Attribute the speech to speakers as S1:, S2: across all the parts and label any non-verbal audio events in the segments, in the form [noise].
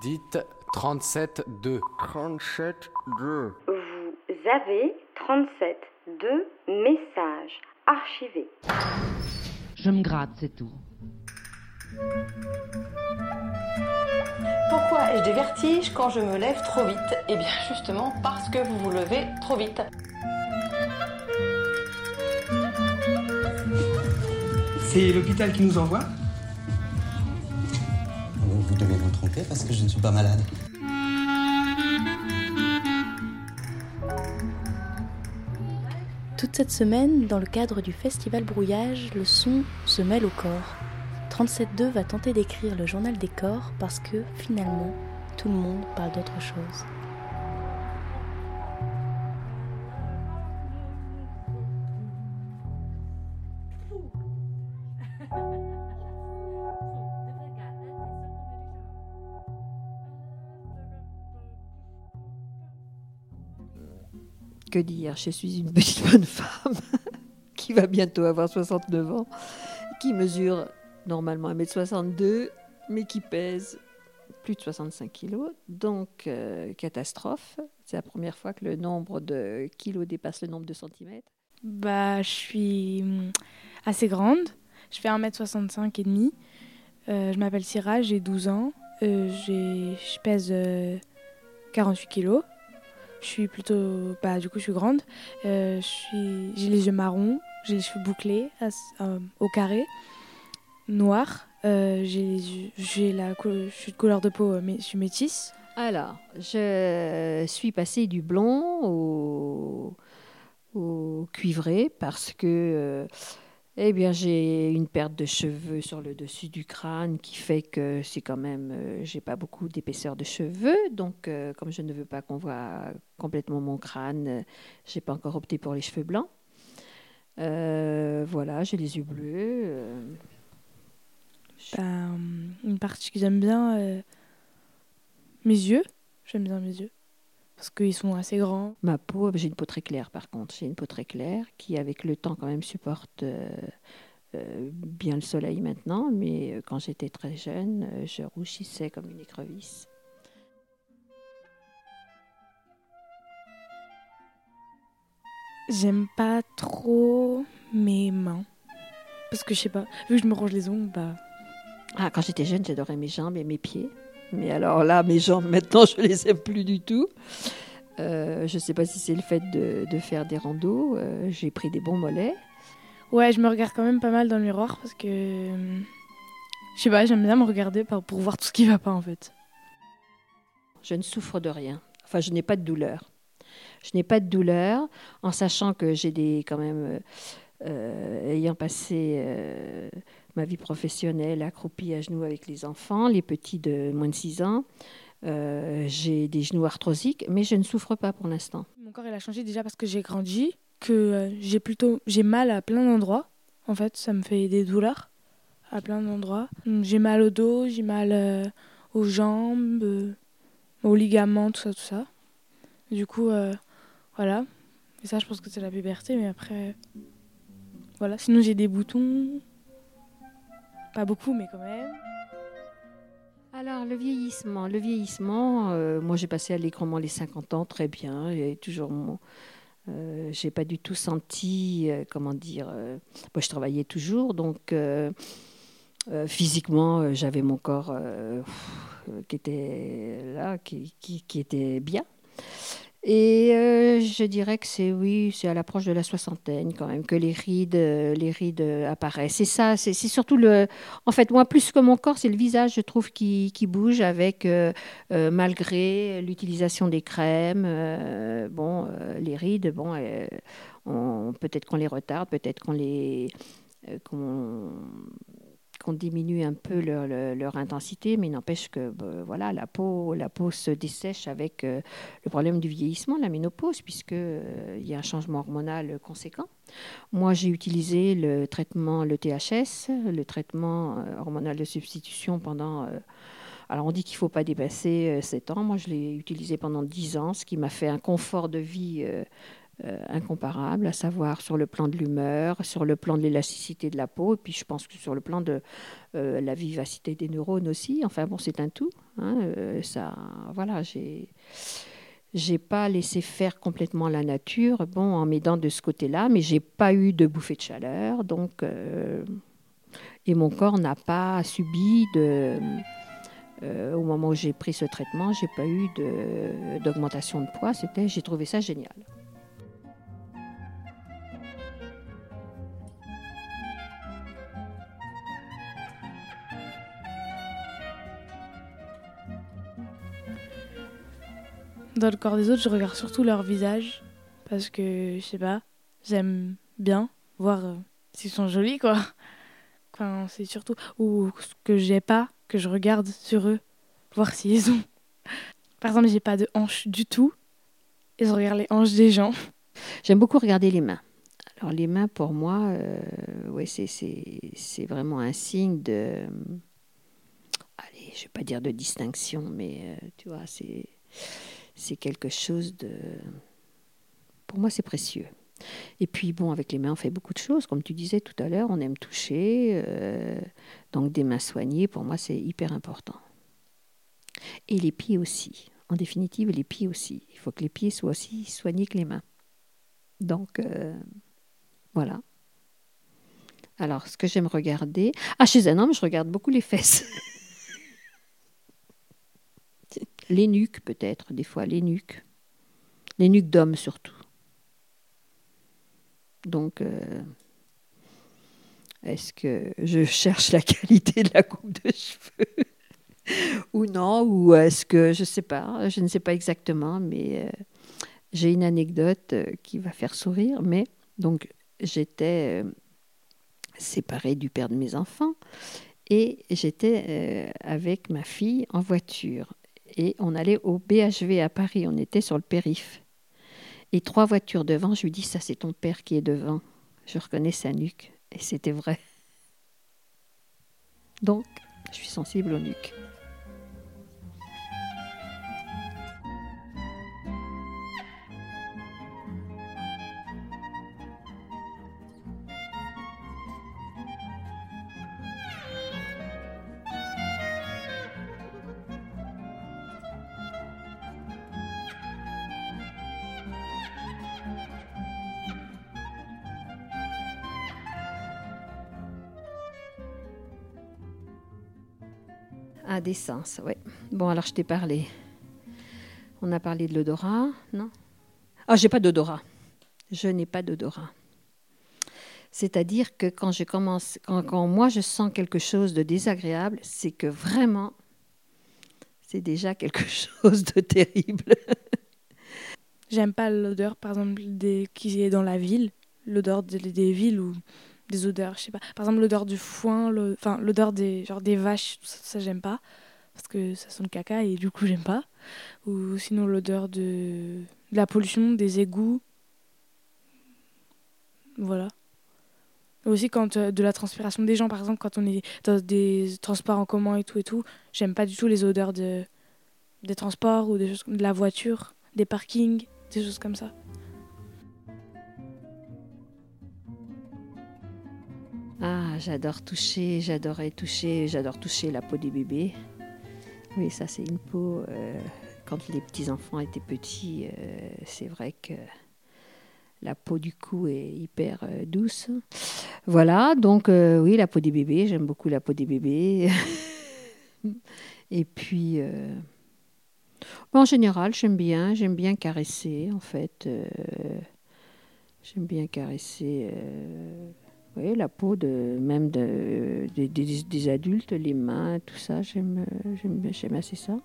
S1: Dites 37-2.
S2: 37-2.
S3: Vous avez 37 2 messages archivés.
S4: Je me gratte, c'est tout.
S5: Pourquoi ai-je des vertiges quand je me lève trop vite? Eh bien justement parce que vous vous levez trop vite.
S6: C'est l'hôpital qui nous envoie?
S7: Devez vous tromper parce que je ne suis pas malade.
S8: Toute cette semaine, dans le cadre du festival Brouillage, le son se mêle au corps. 37.2 va tenter d'écrire le journal des corps parce que finalement, tout le monde parle d'autre chose.
S9: Dire Je suis une petite bonne femme [laughs] qui va bientôt avoir 69 ans, qui mesure normalement 1m62, mais qui pèse plus de 65 kilos. Donc, euh, catastrophe. C'est la première fois que le nombre de kilos dépasse le nombre de centimètres.
S10: Bah, je suis hum, assez grande. Je fais 1m65 et demi. Euh, je m'appelle Syrah, j'ai 12 ans. Euh, je pèse euh, 48 kilos. Je suis plutôt. Bah, du coup, je suis grande. Euh, j'ai les yeux marrons, j'ai les cheveux bouclés euh, au carré, noirs. Euh, j'ai la je suis de couleur de peau, euh, mais je suis métisse.
S9: Alors, je suis passée du blond au, au cuivré parce que euh, eh bien, j'ai une perte de cheveux sur le dessus du crâne qui fait que c'est quand même, euh, j'ai pas beaucoup d'épaisseur de cheveux. Donc, euh, comme je ne veux pas qu'on voit complètement mon crâne, euh, j'ai pas encore opté pour les cheveux blancs. Euh, voilà, j'ai les yeux bleus.
S10: Bah, une partie que j'aime bien, mes yeux. J'aime bien mes yeux. Parce qu'ils sont assez grands.
S9: Ma peau, j'ai une peau très claire par contre. J'ai une peau très claire qui, avec le temps, quand même, supporte euh, euh, bien le soleil maintenant. Mais euh, quand j'étais très jeune, euh, je rouchissais comme une écrevisse.
S10: J'aime pas trop mes mains. Parce que je sais pas, vu que je me range les ongles, bah.
S9: Ah, quand j'étais jeune, j'adorais mes jambes et mes pieds. Mais alors là, mes jambes, [laughs] maintenant, je les aime plus du tout. Euh, je ne sais pas si c'est le fait de, de faire des randos. euh, j'ai pris des bons mollets.
S10: Ouais, je me regarde quand même pas mal dans le miroir parce que. Je sais pas, j'aime bien me regarder pour voir tout ce qui va pas en fait.
S9: Je ne souffre de rien. Enfin, je n'ai pas de douleur. Je n'ai pas de douleur en sachant que j'ai des, quand même, euh, euh, ayant passé euh, ma vie professionnelle accroupie à genoux avec les enfants, les petits de moins de 6 ans, euh, j'ai des genoux arthrosiques, mais je ne souffre pas pour l'instant.
S10: Mon corps il a changé déjà parce que j'ai grandi, que euh, j'ai plutôt j'ai mal à plein d'endroits. En fait, ça me fait des douleurs à plein d'endroits. J'ai mal au dos, j'ai mal euh, aux jambes, aux ligaments, tout ça, tout ça. Du coup, voilà. Et ça, je pense que c'est la puberté, mais après, voilà. Sinon, j'ai des boutons, pas beaucoup, mais quand même.
S9: Alors, le vieillissement, le vieillissement, euh, moi j'ai passé l'écran les 50 ans, très bien, et toujours euh, j'ai pas du tout senti, euh, comment dire, euh, moi je travaillais toujours, donc physiquement j'avais mon corps qui était là, qui était bien. Et euh, je dirais que c'est oui, c'est à l'approche de la soixantaine quand même que les rides, euh, les rides euh, apparaissent. C'est ça, c'est surtout le, en fait, moi, plus que mon corps, c'est le visage, je trouve, qui, qui bouge avec, malgré l'utilisation des crèmes. bon, les rides, bon, on- peut-être qu'on les retarde, peut-être qu'on les. qu'on qu'on diminue un peu leur, intensité, mais il n'empêche que bah, voilà, la peau, la peau se dessèche avec euh, le problème du vieillissement, la ménopause, puisqu'il y a un changement hormonal conséquent. Moi, j'ai utilisé le traitement, le THS, le traitement euh, hormonal de substitution pendant... euh, alors, on dit qu'il ne faut pas dépasser euh, 7 ans. Moi, je l'ai utilisé pendant 10 ans, ce qui m'a fait un confort de vie euh, euh, incomparable, à savoir sur le plan de l'humeur, sur le plan de l'élasticité de la peau, et puis je pense que sur le plan de euh, la vivacité des neurones aussi. Enfin bon, c'est un tout. Hein, euh, ça, voilà, j'ai j'ai pas laissé faire complètement la nature, bon, en m'aidant de ce côté-là, mais j'ai pas eu de bouffée de chaleur, donc et mon corps n'a pas subi de au moment où j'ai pris ce traitement, j'ai pas eu d'augmentation de, poids. C'était, j'ai trouvé ça génial.
S10: Dans le corps des autres, je regarde surtout leur visage parce que je sais pas, j'aime bien voir euh, s'ils sont jolis quoi. [laughs] Enfin, c'est surtout ou ce que j'ai pas que je regarde sur eux, voir s'ils ont. [laughs] Par exemple, j'ai pas de hanches du tout et je les hanches des gens. [laughs]
S9: J'aime beaucoup regarder les mains. Alors les mains pour moi, euh, ouais, c'est, c'est vraiment un signe de, allez, je vais pas dire de distinction, mais euh, tu vois, c'est c'est quelque chose de... Pour moi, c'est précieux. Et puis, bon, avec les mains, on fait beaucoup de choses. Comme tu disais tout à l'heure, on aime toucher. Euh, donc, des mains soignées, pour moi, c'est hyper important. Et les pieds aussi. En définitive, les pieds aussi. Il faut que les pieds soient aussi soignés que les mains. Donc, euh, voilà. Alors, ce que j'aime regarder. Ah, chez un homme, je regarde beaucoup les fesses. [laughs] Les nuques, peut-être, des fois, les nuques. Les nuques d'hommes, surtout. Donc, euh, est-ce que je cherche la [laughs] qualité de la coupe de cheveux ou non Ou est-ce que, je ne sais pas, je ne sais pas exactement, mais euh, j'ai une anecdote euh, qui va faire sourire. Mais donc, j'étais séparée du père de mes enfants et j'étais avec ma fille en voiture et on allait au BHV à Paris. On était sur le périph. Et trois voitures devant, je lui dis Ça, c'est ton père qui est devant. Je reconnais sa nuque. Et c'était vrai. Donc, je suis sensible aux nuques. Ah, des sens, oui. Bon, alors je t'ai parlé. On a parlé de l'odorat, non? Ah, j'ai pas d'odorat. Je n'ai pas d'odorat. C'est-à-dire que quand je commence, quand, moi je sens quelque chose de désagréable, c'est que vraiment, c'est déjà quelque [laughs] chose de terrible.
S10: J'aime pas l'odeur, par exemple, des, qui est dans la ville, l'odeur des, des villes ou des odeurs, je sais pas. Par exemple, l'odeur du foin, l'odeur des des vaches, ça, j'aime pas parce que ça sent le caca et du coup j'aime pas. Ou sinon l'odeur de... la pollution, des égouts. Voilà. Aussi quand euh, de la transpiration des gens, par exemple, quand on est dans des transports en commun et tout et tout, j'aime pas du tout les odeurs de des transports ou des choses de la voiture, des parkings, des choses comme ça.
S9: J'adore toucher, j'adorais toucher, j'adore toucher la peau des bébés. Oui, ça c'est une peau. Euh, quand les petits enfants étaient petits, euh, c'est vrai que la peau du cou est hyper euh, douce. Voilà, donc oui, la peau des bébés, j'aime beaucoup la peau des bébés. [laughs] Et puis, en général, j'aime bien, j'aime bien caresser en fait. j'aime bien caresser oui, la peau de même de, des adultes, les mains, tout ça, j'aime, assez ça.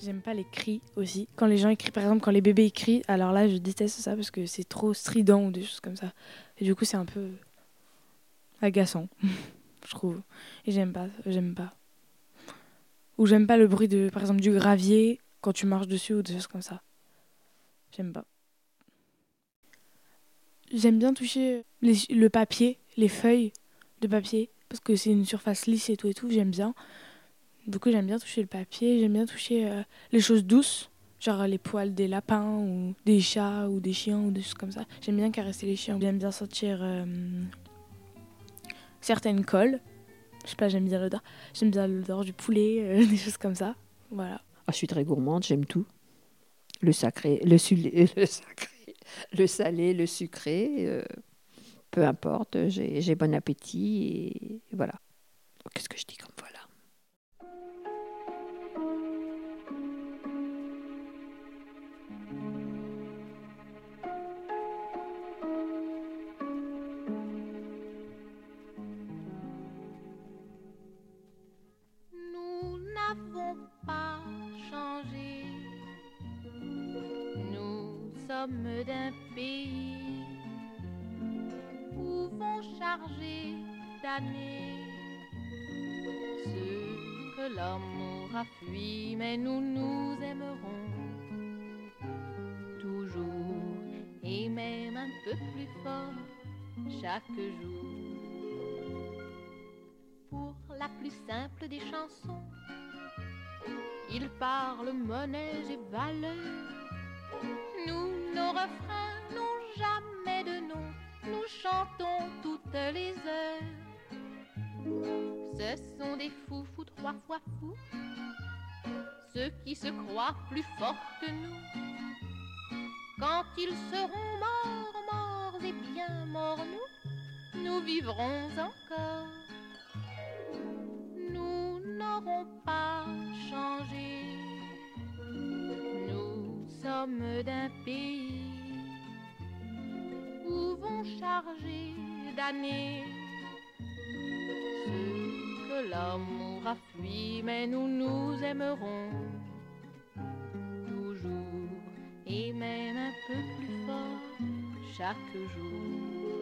S10: J'aime pas les cris aussi. Quand les gens écrivent, par exemple, quand les bébés écrivent, alors là, je déteste ça parce que c'est trop strident ou des choses comme ça. Et du coup, c'est un peu agaçant, [laughs] je trouve. Et j'aime pas, j'aime pas. Ou j'aime pas le bruit de, par exemple, du gravier quand tu marches dessus ou des choses comme ça. J'aime pas. J'aime bien toucher le papier, les feuilles de papier, parce que c'est une surface lisse et tout et tout, j'aime bien. Du coup, j'aime bien toucher le papier, j'aime bien toucher euh, les choses douces, genre les poils des lapins ou des chats ou des chiens ou des choses comme ça. J'aime bien caresser les chiens. J'aime bien sentir euh, certaines colles. Je sais pas, j'aime bien l'odeur. J'aime bien l'odeur du poulet, euh, [laughs] des choses comme ça. Voilà.
S9: Ah, je suis très gourmande, j'aime tout. Le sacré, le, sulé- [laughs] le sacré, le salé, le sucré, peu importe, j'ai bon appétit et voilà. Qu'est-ce que je dis comme voilà?
S11: Nous n'avons pas changé. Nous sommes d'un pays. Charger d'années ce que l'amour a fui, mais nous nous aimerons toujours et même un peu plus fort chaque jour pour la plus simple des chansons. Il parle monnaie et valeurs. Nous, nos refrains n'ont jamais de nom. Nous chantons les heures. Ce sont des fous, fous, trois fois fous. Ceux qui se croient plus forts que nous. Quand ils seront morts, morts et bien morts, nous, nous vivrons encore nous n'aurons pas changé. Nous sommes d'un pays charger d'années ce que l'amour a fui, mais nous nous aimerons toujours et même un peu plus fort chaque jour.